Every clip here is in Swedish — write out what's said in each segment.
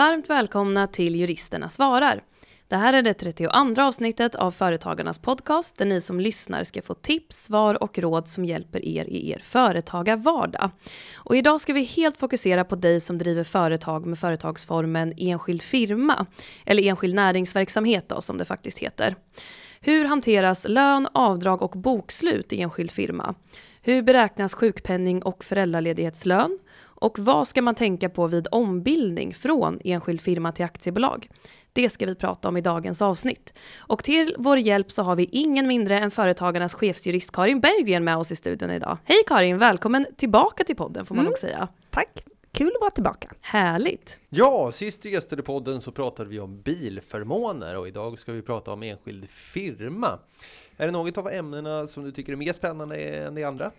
Varmt välkomna till Juristerna svarar. Det här är det 32 avsnittet av Företagarnas podcast där ni som lyssnar ska få tips, svar och råd som hjälper er i er företagarvardag. Och idag ska vi helt fokusera på dig som driver företag med företagsformen enskild firma, eller enskild näringsverksamhet då, som det faktiskt heter. Hur hanteras lön, avdrag och bokslut i enskild firma? Hur beräknas sjukpenning och föräldraledighetslön? Och vad ska man tänka på vid ombildning från enskild firma till aktiebolag? Det ska vi prata om i dagens avsnitt. Och till vår hjälp så har vi ingen mindre än Företagarnas chefsjurist Karin Berggren med oss i studion idag. Hej Karin, välkommen tillbaka till podden får man mm. nog säga. Tack, kul att vara tillbaka. Härligt. Ja, sist du gästade podden så pratade vi om bilförmåner och idag ska vi prata om enskild firma. Är det något av ämnena som du tycker är mer spännande än det andra?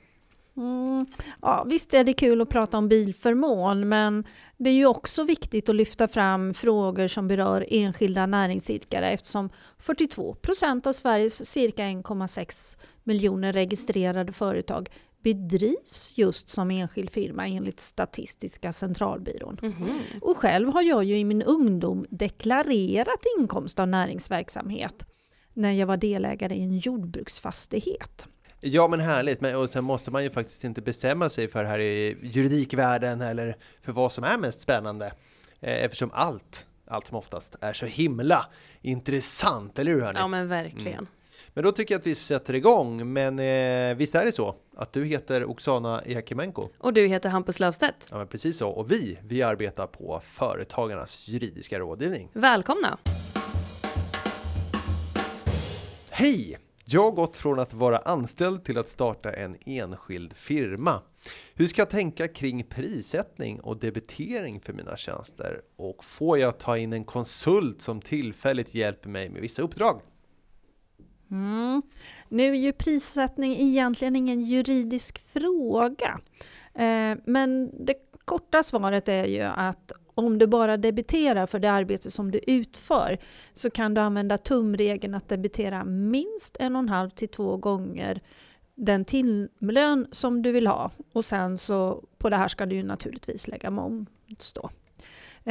Mm, ja, visst är det kul att prata om bilförmån, men det är ju också viktigt att lyfta fram frågor som berör enskilda näringsidkare eftersom 42 procent av Sveriges cirka 1,6 miljoner registrerade företag bedrivs just som enskild firma enligt Statistiska centralbyrån. Mm -hmm. Och själv har jag ju i min ungdom deklarerat inkomst av näringsverksamhet när jag var delägare i en jordbruksfastighet. Ja men härligt, men och sen måste man ju faktiskt inte bestämma sig för här i juridikvärlden eller för vad som är mest spännande. Eh, eftersom allt, allt som oftast, är så himla intressant, eller hur hörni? Ja men verkligen. Mm. Men då tycker jag att vi sätter igång, men eh, visst är det så att du heter Oksana Jakimenko? Och du heter Hampus Löfstedt? Ja men precis så, och vi, vi arbetar på Företagarnas juridiska rådgivning. Välkomna! Hej! Jag har gått från att vara anställd till att starta en enskild firma. Hur ska jag tänka kring prissättning och debitering för mina tjänster? Och får jag ta in en konsult som tillfälligt hjälper mig med vissa uppdrag? Mm. Nu är ju prissättning egentligen ingen juridisk fråga. Eh, men det korta svaret är ju att om du bara debiterar för det arbete som du utför så kan du använda tumregeln att debitera minst en och en halv till två gånger den timlön som du vill ha. Och sen så på det här ska du ju naturligtvis lägga moms då.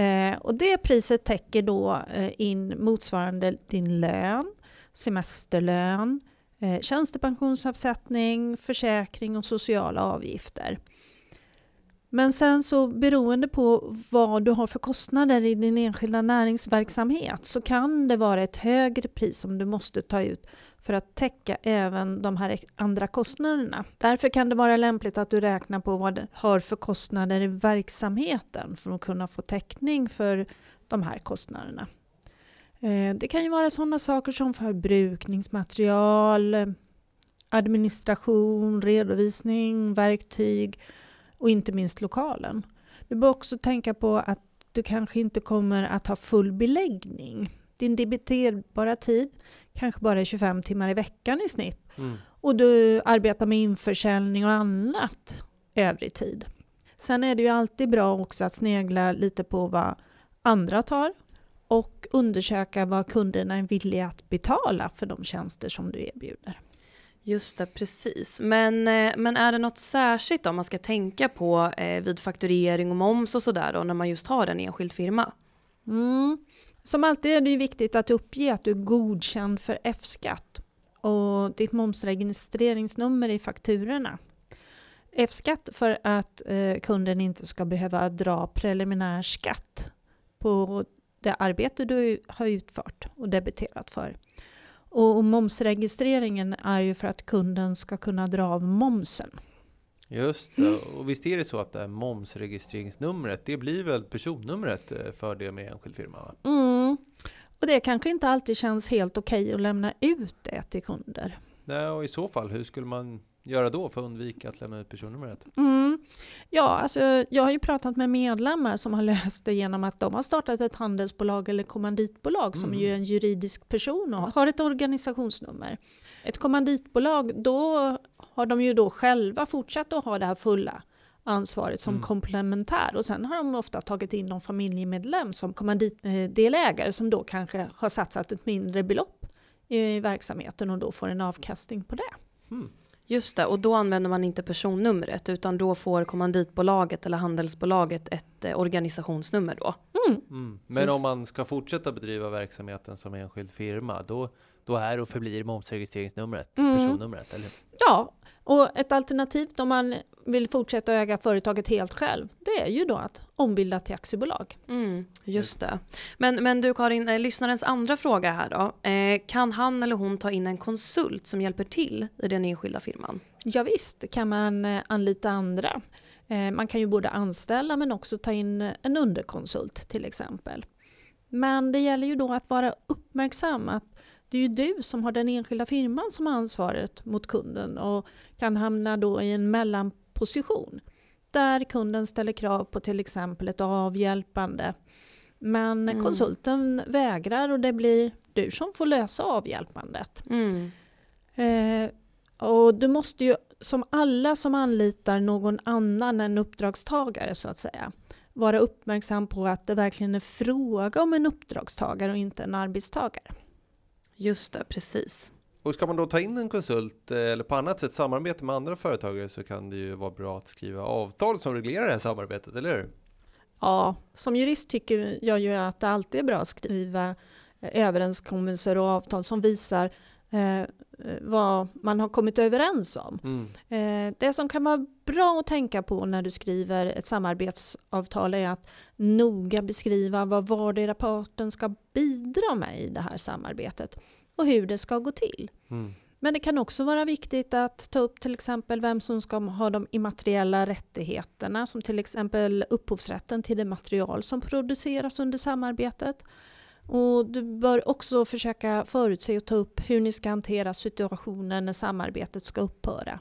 Eh, och det priset täcker då eh, in motsvarande din lön, semesterlön, eh, tjänstepensionsavsättning, försäkring och sociala avgifter. Men sen så beroende på vad du har för kostnader i din enskilda näringsverksamhet så kan det vara ett högre pris som du måste ta ut för att täcka även de här andra kostnaderna. Därför kan det vara lämpligt att du räknar på vad du har för kostnader i verksamheten för att kunna få täckning för de här kostnaderna. Eh, det kan ju vara sådana saker som förbrukningsmaterial, administration, redovisning, verktyg och inte minst lokalen. Du bör också tänka på att du kanske inte kommer att ha full beläggning. Din debiterbara tid kanske bara är 25 timmar i veckan i snitt. Mm. Och du arbetar med införsäljning och annat övrig tid. Sen är det ju alltid bra också att snegla lite på vad andra tar och undersöka vad kunderna är villiga att betala för de tjänster som du erbjuder. Just det, precis. Men, eh, men är det något särskilt om man ska tänka på eh, vid fakturering och moms och sådär när man just har en enskild firma? Mm. Som alltid är det ju viktigt att uppge att du är godkänd för F-skatt och ditt momsregistreringsnummer i fakturorna. F-skatt för att eh, kunden inte ska behöva dra preliminär skatt på det arbete du har utfört och debiterat för. Och momsregistreringen är ju för att kunden ska kunna dra av momsen. Just det, och visst är det så att det här momsregistreringsnumret, det blir väl personnumret eh, för det med enskild firma? Mm. Och det kanske inte alltid känns helt okej okay att lämna ut det till kunder. Nej, och i så fall, hur skulle man göra då för att undvika att lämna ut personnumret? Mm. Ja, alltså, jag har ju pratat med medlemmar som har löst det genom att de har startat ett handelsbolag eller kommanditbolag som mm. ju är en juridisk person och har ett organisationsnummer. Ett kommanditbolag, då har de ju då själva fortsatt att ha det här fulla ansvaret som mm. komplementär och sen har de ofta tagit in någon familjemedlem som kommanditdelägare som då kanske har satsat ett mindre belopp i verksamheten och då får en avkastning på det. Mm. Just det, och då använder man inte personnumret utan då får kommanditbolaget eller handelsbolaget ett eh, organisationsnummer då. Mm. Mm. Men om man ska fortsätta bedriva verksamheten som enskild firma, då, då är och förblir momsregistreringsnumret Mm. personnumret, eller hur? Ja, och ett alternativ om man vill fortsätta äga företaget helt själv, det är ju då att ombilda till aktiebolag. Mm, just det. Men, men du Karin, eh, lyssnarens andra fråga här då. Eh, kan han eller hon ta in en konsult som hjälper till i den enskilda firman? Ja, visst kan man eh, anlita andra. Eh, Man kan ju både anställa men också ta in eh, en underkonsult till exempel. Men det gäller ju då att vara uppmärksam att det är ju du som har den enskilda firman som har ansvaret mot kunden och kan hamna då i en mellanposition där kunden ställer krav på till exempel ett avhjälpande. Men Mm. konsulten vägrar och det blir du som får lösa avhjälpandet. Mm. Eh, och du måste ju, som alla som anlitar någon annan än uppdragstagare så att säga, vara uppmärksam på att det verkligen är fråga om en uppdragstagare och inte en arbetstagare. Just det, precis. Och ska man då ta in en konsult eh, eller på annat sätt samarbeta med andra företagare så kan det ju vara bra att skriva avtal som reglerar det här samarbetet, eller hur? Ja, som jurist tycker jag ju att det alltid är bra att skriva eh, överenskommelser och avtal som visar eh, vad man har kommit överens om. Mm. Eh, Det som kan vara bra att tänka på när du skriver ett samarbetsavtal är att noga beskriva vad vardera parten ska bidra med i det här samarbetet och hur det ska gå till. Mm. Men det kan också vara viktigt att ta upp till exempel vem som ska ha de immateriella rättigheterna som till exempel upphovsrätten till det material som produceras under samarbetet. Och du bör också försöka förutse och ta upp hur ni ska hantera situationen när samarbetet ska upphöra.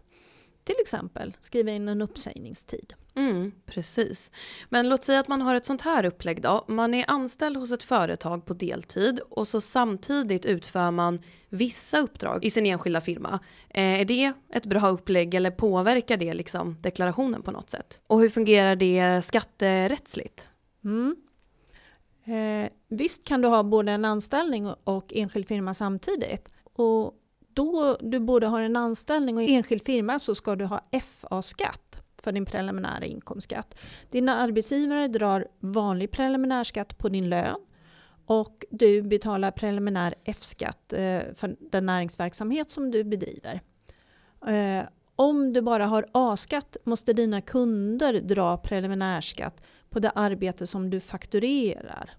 Till exempel skriva in en uppsägningstid. Mm, precis. Men låt säga att man har ett sånt här upplägg då. Man är anställd hos ett företag på deltid och så samtidigt utför man vissa uppdrag i sin enskilda firma. Eh, är det ett bra upplägg eller påverkar det liksom deklarationen på något sätt? Och hur fungerar det skatterättsligt? Mm. Eh, visst kan du ha både en anställning och- enskild firma samtidigt. Och då du både har en anställning och enskild firma så ska du ha FA-skatt för din preliminära inkomstskatt. Din arbetsgivare drar vanlig preliminärskatt på din lön och du betalar preliminär F-skatt eh, för den näringsverksamhet som du bedriver. Eh, om du bara har A-skatt måste dina kunder dra preliminärskatt på det arbete som du fakturerar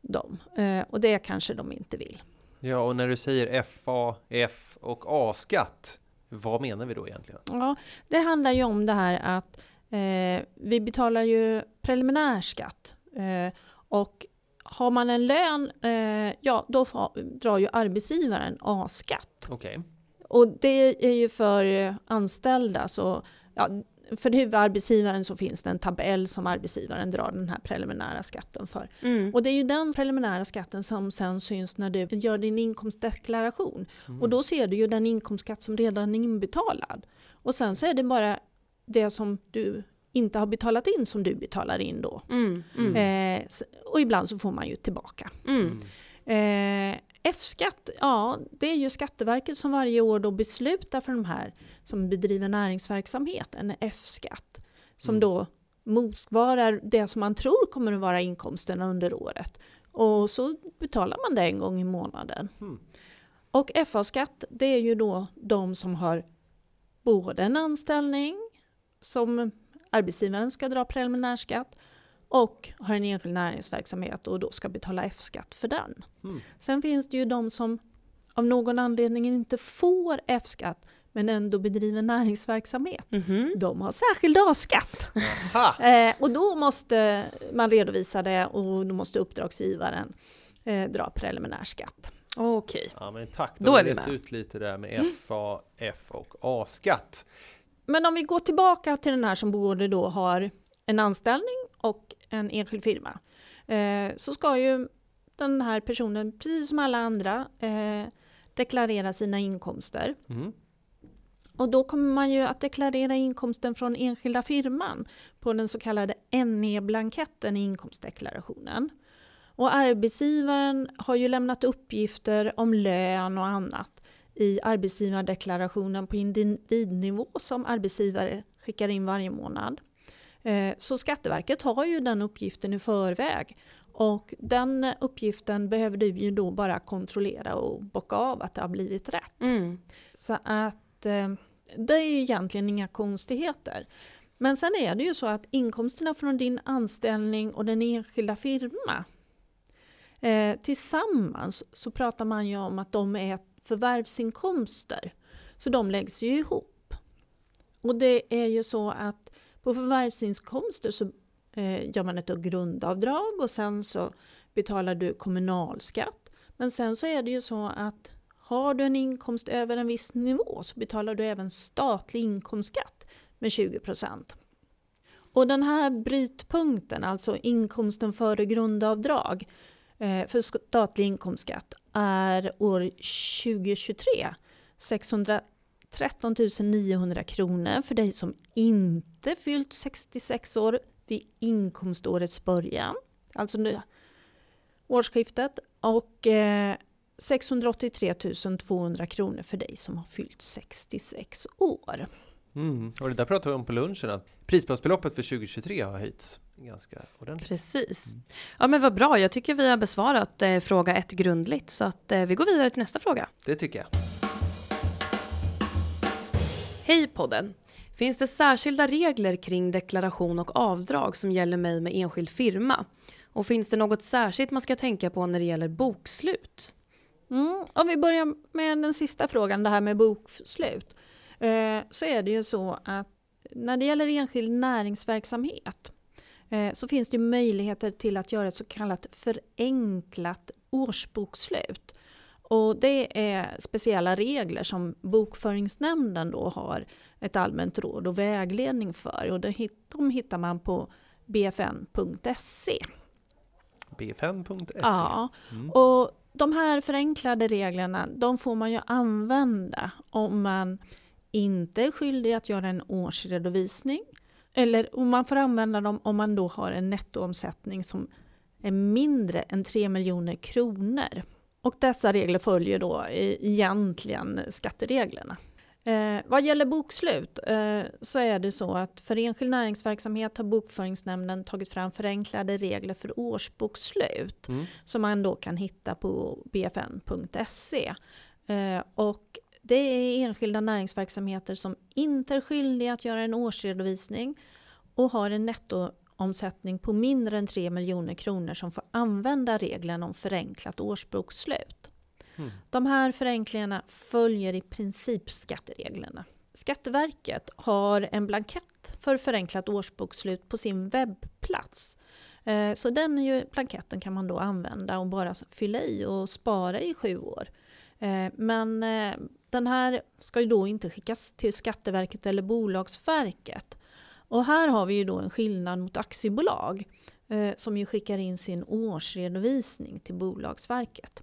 dem. Eh, och det kanske de inte vill. Ja, och när du säger FA, F och A-skatt, vad menar vi då egentligen? Ja, det handlar ju om det här att eh, vi betalar ju preliminärskatt. Eh, och har man en lön, eh, ja då drar ju arbetsgivaren A-skatt. Okej. Och det är ju för anställda så, ja, för huvudarbetsgivaren så finns det en tabell som arbetsgivaren drar den här preliminära skatten för. Mm. Och det är ju den preliminära skatten som sen syns när du gör din inkomstdeklaration. Och då ser du ju den inkomstskatt som redan är inbetalad. Och sen så är det bara det som du inte har betalat in som du betalar in då. Mm. Mm. Eh, och ibland så får man ju tillbaka. Mm. Eh, F-skatt, ja det är ju Skatteverket som varje år då beslutar för de här som bedriver näringsverksamhet, en F-skatt. Som Mm. då motsvarar det som man tror kommer att vara inkomsterna under året. Och så betalar man det en gång i månaden. Mm. Och FA-skatt, det är ju då de som har både en anställning som arbetsgivaren ska dra preliminärskatt och har en enskild näringsverksamhet och då ska betala F-skatt för den. Mm. Sen finns det ju de som av någon anledning inte får F-skatt men ändå bedriver näringsverksamhet. Mhm. De har särskild A-skatt. Eh, och då måste man redovisa det och då måste uppdragsgivaren eh, dra preliminärskatt. Okej. Ja, men tack. Då har är vi rätt med. ut lite där med FA, F och A-skatt. Men om vi går tillbaka till den här som både då har en anställning och en enskild firma. Eh, så ska ju den här personen, precis som alla andra, eh, deklarera sina inkomster. Mm. Och då kommer man ju att deklarera inkomsten från enskilda firman på den så kallade NE-blanketten i inkomstdeklarationen. Och arbetsgivaren har ju lämnat uppgifter om lön och annat i arbetsgivardeklarationen på individnivå som arbetsgivare skickar in varje månad. Eh, Så Skatteverket har ju den uppgiften i förväg Och den uppgiften behöver du ju då bara kontrollera och bocka av att det har blivit rätt. Mm. Så att eh, det är ju egentligen inga konstigheter. Men sen är det ju så att inkomsterna från din anställning och den enskilda firma eh, tillsammans så pratar man ju om att de är förvärvsinkomster. Så de läggs ju ihop. Och det är ju så att på förvärvsinkomster så eh, gör man ett grundavdrag och sen så betalar du kommunalskatt. Men sen så är det ju så att har du en inkomst över en viss nivå så betalar du även statlig inkomstskatt med 20 Och den här brytpunkten, alltså inkomsten före grundavdrag eh, för statlig inkomstskatt är år 2023 613 900 kronor för dig som inte fyllt 66 år vid inkomstårets början, alltså nu årsskiftet, och eh, 683 200 kronor för dig som har fyllt 66 år. Mm. Och det där pratade vi om på lunchen, att prisbasbeloppet för 2023 har höjts ganska ordentligt. Precis. Ja men vad bra, jag tycker vi har besvarat eh, fråga ett grundligt så att eh, vi går vidare till nästa fråga. Det tycker jag. Hej podden! Finns det särskilda regler kring deklaration och avdrag som gäller mig med enskild firma? Och finns det något särskilt man ska tänka på när det gäller bokslut? Mm, om vi börjar med den sista frågan, det här med bokslut. Eh, så är det ju så att när det gäller enskild näringsverksamhet eh, så finns det möjligheter till att göra ett så kallat förenklat årsbokslut. Och det är speciella regler som Bokföringsnämnden då har ett allmänt råd och vägledning för. Och de hittar man på bfn.se. bfn.se? Ja, mm. och de här förenklade reglerna de får man ju använda om man inte är skyldig att göra en årsredovisning. Eller om man får använda dem om man då har en nettoomsättning som är mindre än 3 miljoner kronor. Och dessa regler följer då egentligen skattereglerna. Eh, vad gäller bokslut eh, så är det så att för enskild näringsverksamhet har Bokföringsnämnden tagit fram förenklade regler för årsbokslut mm. som man då kan hitta på bfn.se. Eh, och det är enskilda näringsverksamheter som inte är skyldiga att göra en årsredovisning och har en nettoomsättning på mindre än 3 miljoner kronor som får använda reglerna om förenklat årsbokslut. Mm. De här förenklingarna följer i princip skattereglerna. Skatteverket har en blankett för förenklat årsbokslut på sin webbplats. Eh, så den blanketten kan man då använda och bara fylla i och spara i sju år. Eh, men eh, den här ska ju då inte skickas till Skatteverket eller Bolagsverket. Och här har vi ju då en skillnad mot aktiebolag som ju skickar in sin årsredovisning till Bolagsverket.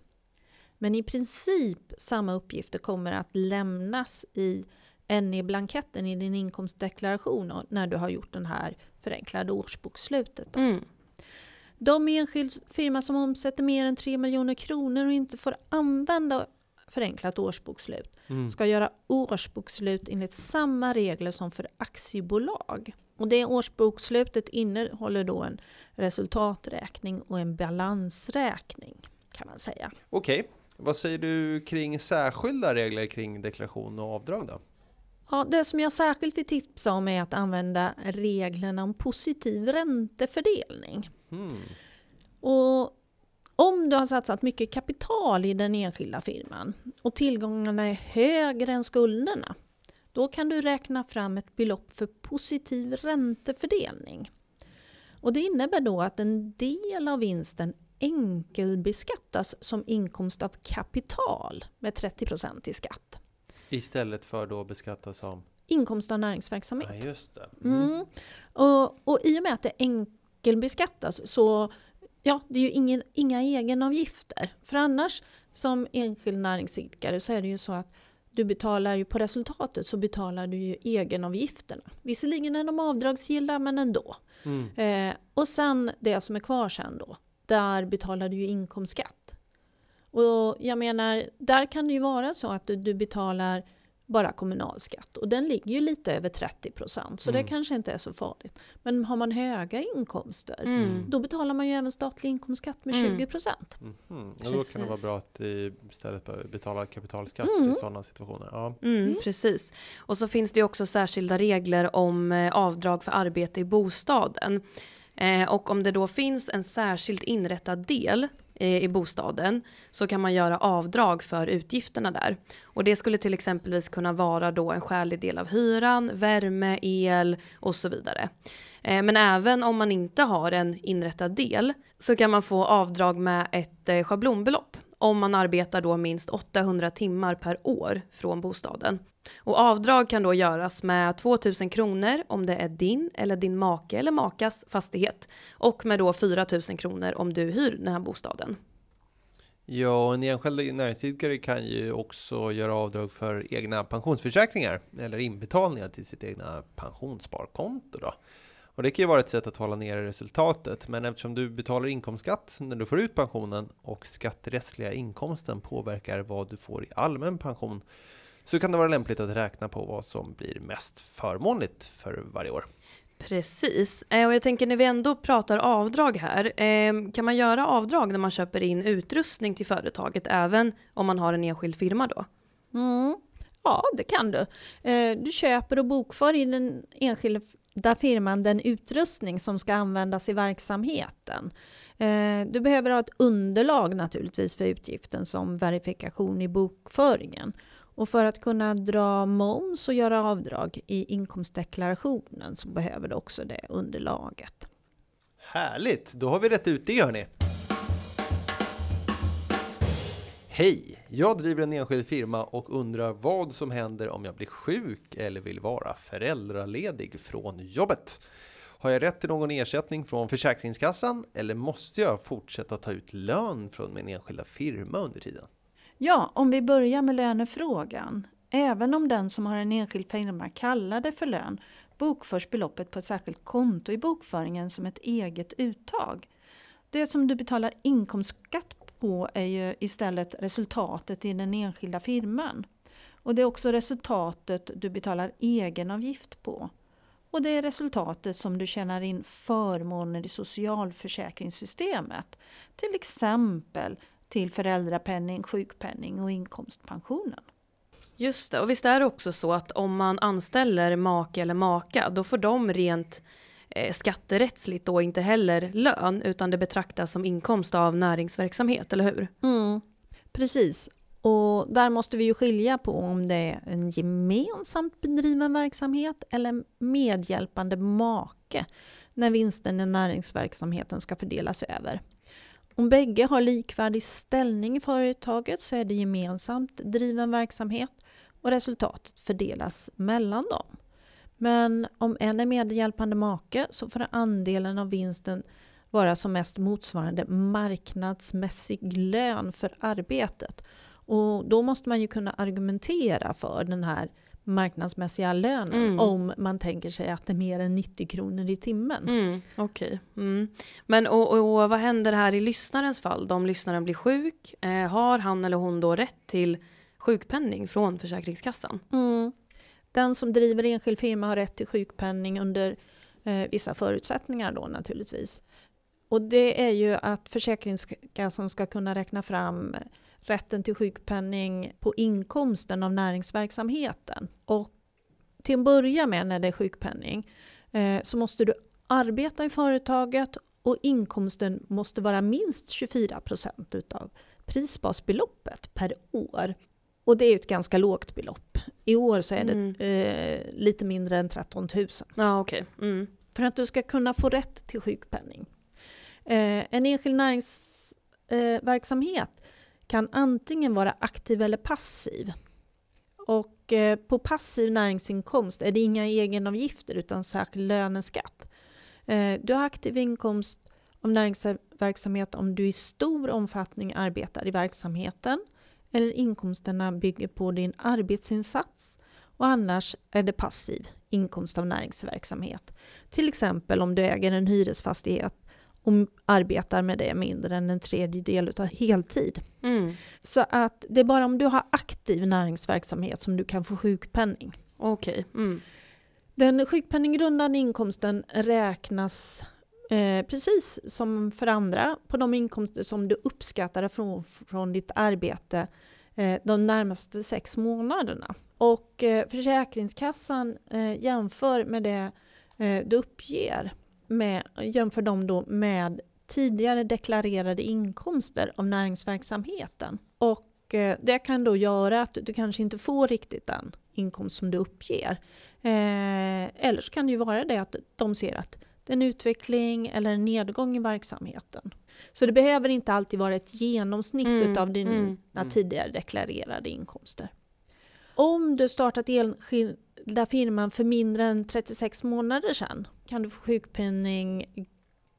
Men i princip samma uppgifter kommer att lämnas i NE-blanketten i din inkomstdeklaration när du har gjort den här förenklade årsbokslutet. Mm. De enskild firma som omsätter mer än 3 miljoner kronor och inte får använda förenklat årsbokslut mm. ska göra årsbokslut enligt samma regler som för aktiebolag. Och det årsbokslutet innehåller då en resultaträkning och en balansräkning kan man säga. Okej, okay. Vad säger du kring särskilda regler kring deklaration och avdrag då? Ja, det som jag särskilt vill tipsa om är att använda reglerna om positiv räntefördelning. Hmm. Och om du har satsat mycket kapital i den enskilda firman och tillgångarna är högre än skulderna, då kan du räkna fram ett belopp för positiv räntefördelning. Och det innebär då att en del av vinsten enkelbeskattas som inkomst av kapital med 30 i skatt. Istället för då beskattas som? Inkomst av näringsverksamhet. Ja, just det. Mm. Mm. Och, och i och med att det enkelbeskattas så ja, det är ju ingen, inga egenavgifter. För annars som enskild näringsidkare så är det ju så att du betalar ju på resultatet så betalar du ju egenavgifterna. Visserligen är de avdragsgilla men ändå. Mm. Eh, och sen det som är kvar sen då, där betalar du ju inkomstskatt. Och jag menar, där kan det ju vara så att du, du betalar bara kommunalskatt och den ligger ju lite över 30 procent så Mm. det kanske inte är så farligt. Men har man höga inkomster Mm. då betalar man ju även statlig inkomstskatt med Mm. 20 procent. Mhm. Och då kan det vara bra att istället be- betala kapitalskatt Mm. i sådana situationer. Ja. Mm, Mm. Precis. Och så finns det också särskilda regler om eh, avdrag för arbete i bostaden. Eh, och om det då finns en särskilt inrättad del Eh, i bostaden så kan man göra avdrag för utgifterna där. Och det skulle till exempelvis kunna vara då en skälig del av hyran, värme, el och så vidare. Eh, men även om man inte har en inrättad del så kan man få avdrag med ett eh, schablonbelopp om man arbetar då minst 800 timmar per år från bostaden. Och avdrag kan då göras med 2000 kronor om det är din eller din make eller makas fastighet och med då 4000 kronor om du hyr den här bostaden. Ja, en enskild näringsidkare kan ju också göra avdrag för egna pensionsförsäkringar eller inbetalningar till sitt egna pensionssparkonto. Då. Och det kan ju vara ett sätt att hålla nere resultatet, men eftersom du betalar inkomstskatt när du får ut pensionen och skatterättsliga inkomsten påverkar vad du får i allmän pension så kan det vara lämpligt att räkna på vad som blir mest förmånligt för varje år. Precis, Eh, och jag tänker när vi ändå pratar avdrag här, eh, kan man göra avdrag när man köper in utrustning till företaget även om man har en enskild firma då? Mm. Ja, det kan du. Eh, Du köper och bokför i den enskilda där firman den utrustning som ska användas i verksamheten. Eh, du behöver ha ett underlag naturligtvis för utgiften som verifikation i bokföringen. Och för att kunna dra moms och göra avdrag i inkomstdeklarationen så behöver du också det underlaget. Härligt, då har vi rätt ut det hörni. Hej! Jag driver en enskild firma och undrar vad som händer om jag blir sjuk eller vill vara föräldraledig från jobbet. Har jag rätt till någon ersättning från Försäkringskassan eller måste jag fortsätta ta ut lön från min enskilda firma under tiden? Ja, om vi börjar med lönefrågan. Även om den som har en enskild firma kallar det för lön bokförs beloppet på ett särskilt konto i bokföringen som ett eget uttag. Det som du betalar inkomstskatt på är ju istället resultatet i den enskilda firman. Och det är också resultatet du betalar egenavgift på. Och det är resultatet som du tjänar in förmåner i socialförsäkringssystemet. Till exempel till föräldrapenning, sjukpenning och inkomstpensionen. Just det, och visst är det också så att om man anställer make eller maka, då får de rent Eh, skatterättsligt då inte heller lön, utan det betraktas som inkomst av näringsverksamhet, eller hur? Mm, precis. Och där måste vi ju skilja på om det är en gemensamt bedriven verksamhet eller en medhjälpande make när vinsten i näringsverksamheten ska fördelas över. Om bägge har likvärdig ställning i företaget så är det gemensamt driven verksamhet och resultatet fördelas mellan dem. Men om en är medhjälpande make så får andelen av vinsten vara som mest motsvarande marknadsmässig lön för arbetet. Och då måste man ju kunna argumentera för den här marknadsmässiga lönen Mm. om man tänker sig att det är mer än 90 kronor i timmen. Mm, Okej. Mm. Men och, och vad händer här i lyssnarens fall? Om lyssnaren blir sjuk, eh, har han eller hon då rätt till sjukpenning från Försäkringskassan? Mm. Den som driver enskild firma har rätt till sjukpenning under eh, vissa förutsättningar då naturligtvis. Och det är ju att Försäkringskassan ska kunna räkna fram rätten till sjukpenning på inkomsten av näringsverksamheten. Och till att börja med när det är sjukpenning eh, så måste du arbeta i företaget och inkomsten måste vara minst 24 procent utav prisbasbeloppet per år. Och det är ett ganska lågt belopp. I år så är det Mm. eh, lite mindre än 13 000. Ja, okej. Mm. För att du ska kunna få rätt till sjukpenning. Eh, en enskild näringsverksamhet eh, kan antingen vara aktiv eller passiv. Och eh, på passiv näringsinkomst är det inga egenavgifter utan särskild löneskatt. Eh, du har aktiv inkomst av näringsverksamhet om du i stor omfattning arbetar i verksamheten eller inkomsterna bygger på din arbetsinsats och annars är det passiv inkomst av näringsverksamhet. Till exempel om du äger en hyresfastighet och arbetar med det mindre än en tredjedel av heltid. Mm. Så att det är bara om du har aktiv näringsverksamhet som du kan få sjukpenning. Okej. Mm. Den sjukpenninggrundande inkomsten räknas eh, precis som för andra på de inkomster som du uppskattar från, från ditt arbete eh, de närmaste sex månaderna. Och eh, Försäkringskassan eh, jämför med det eh, du uppger med, jämför dem då med tidigare deklarerade inkomster av näringsverksamheten. Och eh, det kan då göra att du kanske inte får riktigt den inkomst som du uppger. Eh, eller så kan det ju vara det att de ser att en utveckling eller en nedgång i verksamheten. Så det behöver inte alltid vara ett genomsnitt Mm, av dina mm. tidigare deklarerade inkomster. Om du startat enskilda firman för mindre än 36 månader sedan kan du få sjukpenning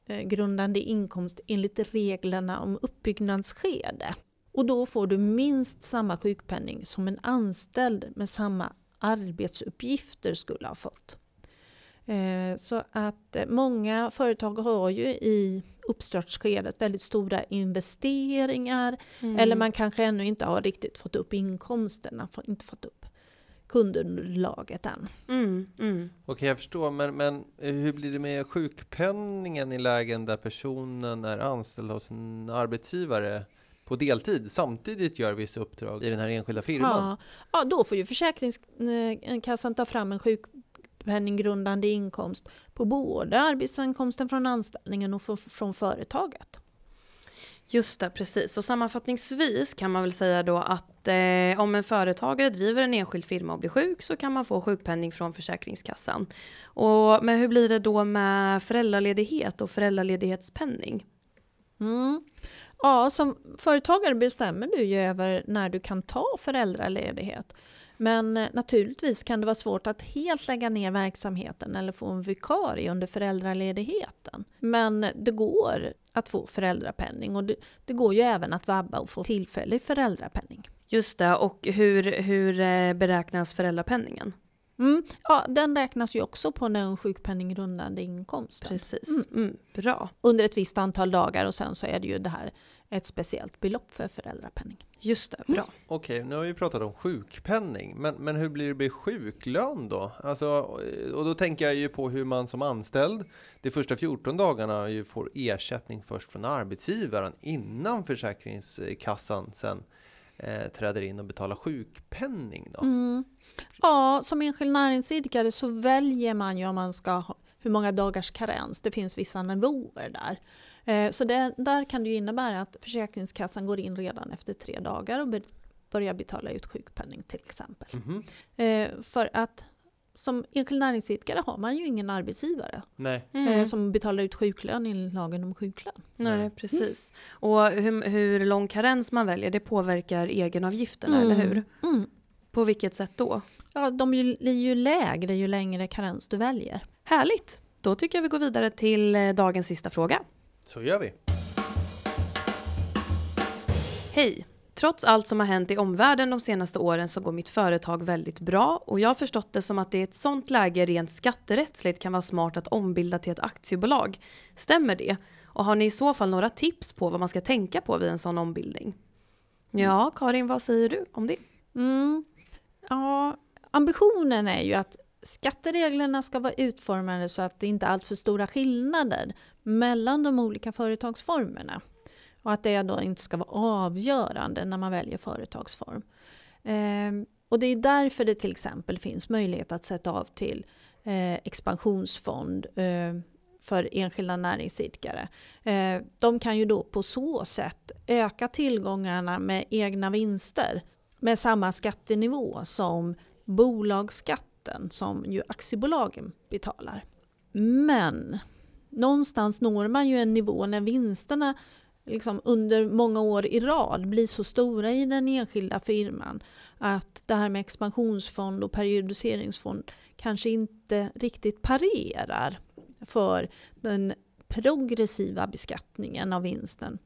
eh, grundande inkomst enligt reglerna om uppbyggnadsskede. Och då får du minst samma sjukpenning som en anställd med samma arbetsuppgifter skulle ha fått. Eh, Så att eh, många företag har ju i uppstartsskedet väldigt stora investeringar Mm. eller man kanske ännu inte har riktigt fått upp inkomsterna, inte fått upp kundunderlaget än. Mm. Mm. Okej, jag förstår, men, men eh, hur blir det med sjukpenningen i lägen där personen är anställd hos en arbetsgivare på deltid, samtidigt gör vissa uppdrag i den här enskilda firman? Ja, ja, då får ju Försäkringskassan ta fram en sjukpenninggrundande inkomst på både arbetsinkomsten från anställningen och från företaget. Just det, precis. Så sammanfattningsvis kan man väl säga då att eh, om en företagare driver en enskild firma och blir sjuk så kan man få sjukpenning från Försäkringskassan. Och, men hur blir det då med föräldraledighet och föräldraledighetspenning? Mm. Ja, som företagare bestämmer du ju över när du kan ta föräldraledighet. Men eh, naturligtvis kan det vara svårt att helt lägga ner verksamheten eller få en vikarie under föräldraledigheten. Men det går att få föräldrapenning och det, det går ju även att vabba och få tillfällig föräldrapenning. Just det, och hur, hur eh, beräknas föräldrapenningen? Mm. Ja, den räknas ju också på den sjukpenninggrundande inkomsten Precis, mm, bra. under ett visst antal dagar och sen så är det ju det här ett speciellt belopp för föräldrapenning. Just det, bra. Okej, nu har vi pratat om sjukpenning, men, men hur blir det med sjuklön då? Alltså, och då tänker jag ju på hur man som anställd de första 14 dagarna ju får ersättning först från arbetsgivaren innan Försäkringskassan sen eh, träder in och betalar sjukpenning då. Mm. Ja, som enskild näringsidkare så väljer man ju om man ska ha hur många dagars karens. Det finns vissa nivåer där. Eh, Så det, där kan det ju innebära att Försäkringskassan går in redan efter tre dagar och börjar betala ut sjukpenning till exempel. Eh, För att som enskild näringsidkare har man ju ingen arbetsgivare Nej. eh, Mm. som betalar ut sjuklön enligt lagen om sjuklön. Nej, precis. Och hur, hur lång karens man väljer, det påverkar egenavgifterna, eller hur? Mm. På vilket sätt då? Ja, de blir ju lägre ju längre karens du väljer. Härligt! Då tycker jag vi går vidare till dagens sista fråga. Så gör vi. Hej! Trots allt som har hänt i omvärlden de senaste åren så går mitt företag väldigt bra och jag har förstått det som att det i ett sånt läge rent skatterättsligt kan vara smart att ombilda till ett aktiebolag. Stämmer det? Och har ni i så fall några tips på vad man ska tänka på vid en sån ombildning? Ja, Karin, vad säger du om det? Mm. Ja, ambitionen är ju att skattereglerna ska vara utformade så att det inte är alltför stora skillnader mellan de olika företagsformerna. Och att det då inte ska vara avgörande när man väljer företagsform. Eh, och det är därför det till exempel finns möjlighet att sätta av till eh, expansionsfond eh, för enskilda näringsidkare. Eh, de kan ju då på så sätt öka tillgångarna med egna vinster med samma skattenivå som bolagsskatten som ju aktiebolagen betalar. Men någonstans når man ju en nivå när vinsterna liksom under många år i rad blir så stora i den enskilda firman att det här med expansionsfond och periodiseringsfond kanske inte riktigt parerar för den progressiva beskattningen av vinsten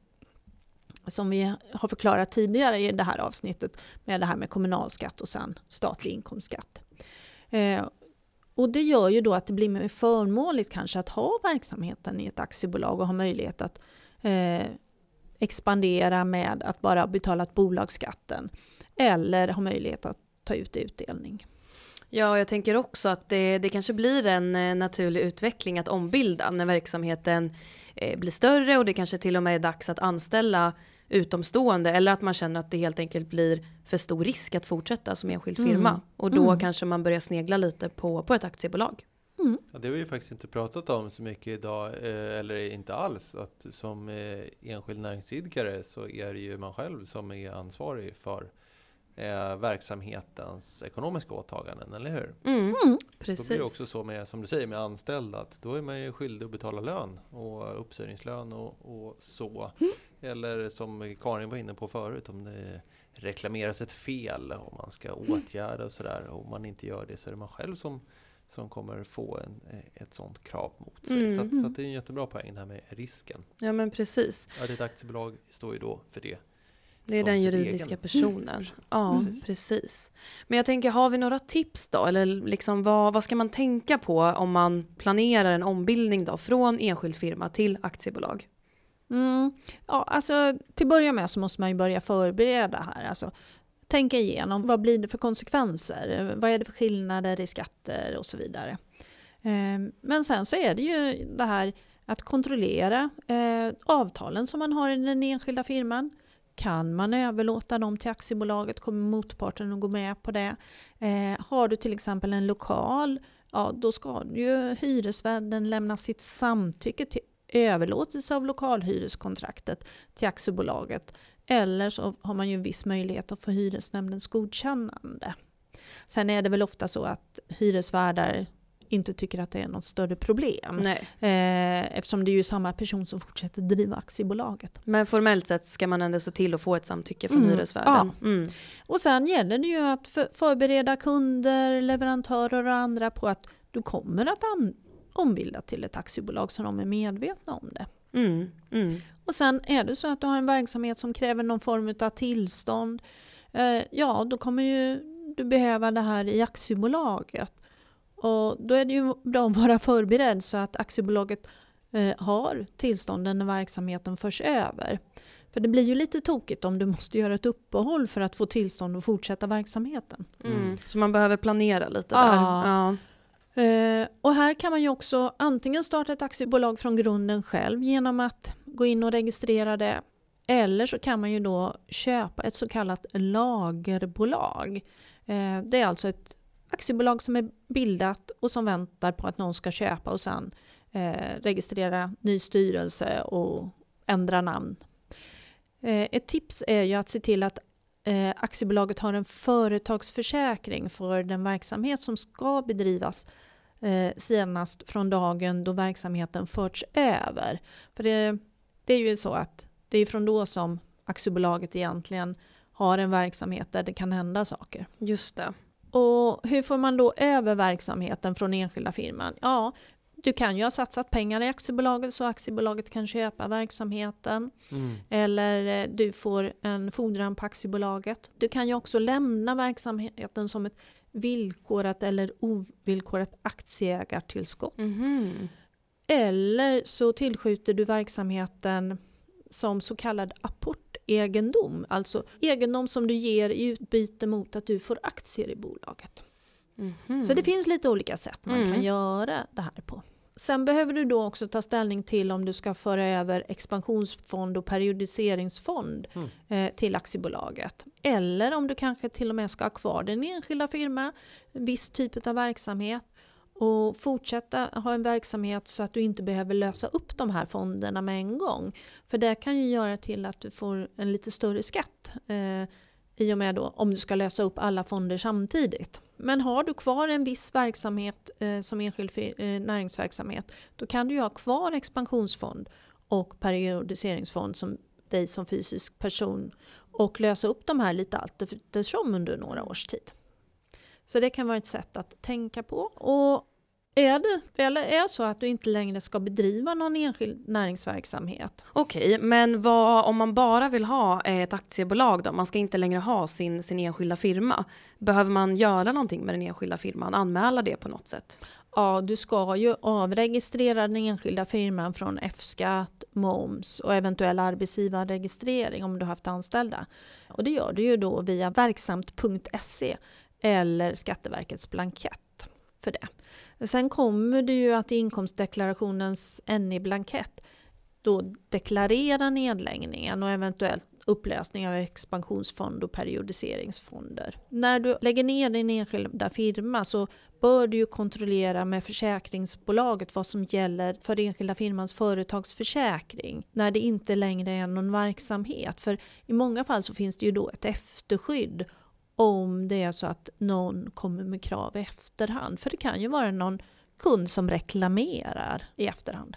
som vi har förklarat tidigare i det här avsnittet med det här med kommunalskatt och sen statlig inkomstskatt. Eh, och det gör ju då att det blir mer förmånligt kanske att ha verksamheten i ett aktiebolag och ha möjlighet att eh, expandera med att bara betala bolagsskatten eller ha möjlighet att ta ut utdelning. Ja, jag tänker också att det, det kanske blir en eh, naturlig utveckling att ombilda när verksamheten eh, blir större och det kanske till och med är dags att anställa utomstående eller att man känner att det helt enkelt blir för stor risk att fortsätta som enskild firma Mm. och då Mm. kanske man börjar snegla lite på, på ett aktiebolag. Mm. Ja, det har vi ju faktiskt inte pratat om så mycket idag, eh, eller inte alls. Att som eh, enskild näringsidkare så är det ju man själv som är ansvarig för eh, verksamhetens ekonomiska åtaganden, eller hur? Mm, Mm. Då precis. blir det också så med, som du säger, med anställda, att då är man ju skyldig att betala lön och uppsägningslön och, och så. Eller som Karin var inne på förut, om det reklameras ett fel, om man ska åtgärda och sådär. Och om man inte gör det så är det man själv som, som kommer få en, ett sådant krav mot sig. Mm. Så, att, så att det är en jättebra poäng det här med risken. Ja men precis. Att ett aktiebolag står ju då för det. Det är den juridiska egen personen. person. Ja, Precis. precis. Men jag tänker, har vi några tips då? Eller liksom vad, vad ska man tänka på om man planerar en ombildning då från enskild firma till aktiebolag? Mm. Ja, alltså, till att börja med så måste man ju börja förbereda här. Alltså, tänka igenom vad blir det för konsekvenser? Vad är det för skillnader i skatter och så vidare. Eh, Men sen så är det ju det här att kontrollera eh, avtalen som man har i den enskilda firman. Kan man överlåta dem till aktiebolaget? Kommer motparten att gå med på det? Eh, har du till exempel en lokal, ja då ska ju hyresvärden lämna sitt samtycke till överlåtelse av lokalhyreskontraktet till aktiebolaget. Eller så har man ju en viss möjlighet att få hyresnämndens godkännande. Sen är det väl ofta så att hyresvärdar inte tycker att det är något större problem. Nej. Eh, eftersom det är ju samma person som fortsätter driva aktiebolaget. Men formellt sett ska man ändå se till att få ett samtycke från Mm, hyresvärden. Mm. Och sen gäller det ju att för, förbereda kunder, leverantörer och andra på att du kommer att an, ombilda till ett aktiebolag så de är medvetna om det. Mm. Mm. Och sen är det så att du har en verksamhet som kräver någon form av tillstånd. Eh, ja, då kommer ju du behöva det här i aktiebolaget. Och då är det ju bra att vara förberedd så att aktiebolaget eh, har tillstånden när verksamheten förs över. För det blir ju lite tokigt om du måste göra ett uppehåll för att få tillstånd att fortsätta verksamheten. Mm. Så man behöver planera lite Ja. där. Ja. Eh, och här kan man ju också antingen starta ett aktiebolag från grunden själv genom att gå in och registrera det. Eller så kan man ju då köpa ett så kallat lagerbolag. Eh, det är alltså ett aktiebolag som är bildat och som väntar på att någon ska köpa och sen eh, registrera ny styrelse och ändra namn. Eh, ett tips är ju att se till att eh, aktiebolaget har en företagsförsäkring för den verksamhet som ska bedrivas eh, senast från dagen då verksamheten förts över. För det, det är ju så att det är från då som aktiebolaget egentligen har en verksamhet där det kan hända saker. Just det. Och hur får man då över verksamheten från enskilda firman? Ja, du kan ju ha satsat pengar i aktiebolaget så aktiebolaget kan köpa verksamheten. Mm. Eller eh, du får en fordran på aktiebolaget. Du kan ju också lämna verksamheten som ett villkorat eller ovillkorat aktieägartillskott. Mhm. Eller så tillskjuter du verksamheten som så kallad apportegendom. Alltså egendom som du ger i utbyte mot att du får aktier i bolaget. Mhm. Så det finns lite olika sätt man Mm. kan göra det här på. Sen behöver du då också ta ställning till om du ska föra över expansionsfond och periodiseringsfond Mm. eh, till aktiebolaget. Eller om du kanske till och med ska ha kvar den enskilda firma, viss typ av verksamhet och fortsätta ha en verksamhet så att du inte behöver lösa upp de här fonderna med en gång. För det kan ju göra till att du får en lite större skatt eh, i och med då om du ska lösa upp alla fonder samtidigt. Men har du kvar en viss verksamhet eh, som enskild eh, näringsverksamhet då kan du ju ha kvar expansionsfond och periodiseringsfond som dig som fysisk person och lösa upp de här lite allt eftersom under några års tid. Så det kan vara ett sätt att tänka på. Och är det eller är så att du inte längre ska bedriva någon enskild näringsverksamhet. Okej, men vad, om man bara vill ha ett aktiebolag då? Man ska inte längre ha sin, sin enskilda firma. Behöver man göra någonting med den enskilda firman? Anmäla det på något sätt? Ja, du ska ju avregistrera den enskilda firman från F-skatt, moms och eventuell arbetsgivarregistrering om du haft anställda. Och det gör du ju då via verksamt.se eller Skatteverkets blankett för det. Sen kommer du ju att i inkomstdeklarationens NI-blankett då deklarera nedläggningen och eventuellt upplösning av expansionsfond och periodiseringsfonder. När du lägger ner din enskilda firma så bör du ju kontrollera med försäkringsbolaget vad som gäller för enskilda firmans företagsförsäkring när det inte längre är någon verksamhet. För i många fall så finns det ju då ett efterskydd om det är så att någon kommer med krav i efterhand. För det kan ju vara någon kund som reklamerar i efterhand.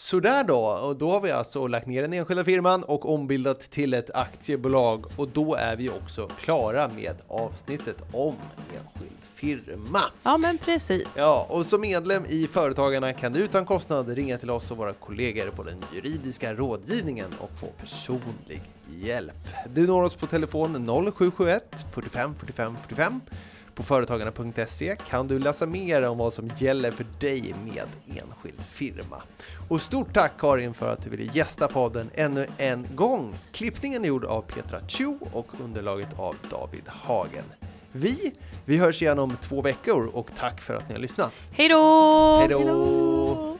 Sådär då, och då har vi alltså lagt ner den enskilda firman och ombildat till ett aktiebolag och då är vi också klara med avsnittet om enskild firma. Ja, men precis. Ja, och som medlem i Företagarna kan du utan kostnad ringa till oss och våra kollegor på den juridiska rådgivningen och få personlig hjälp. Du når oss på telefon 0771 45 45 45 på företagarna.se kan du läsa mer om vad som gäller för dig med enskild firma. Och stort tack Karin för att du ville gästa podden ännu en gång. Klippningen är gjord av Petra Chu och underlaget av David Hagen. Vi, vi hörs igen om två veckor och tack för att ni har lyssnat. Hej då! Hej då!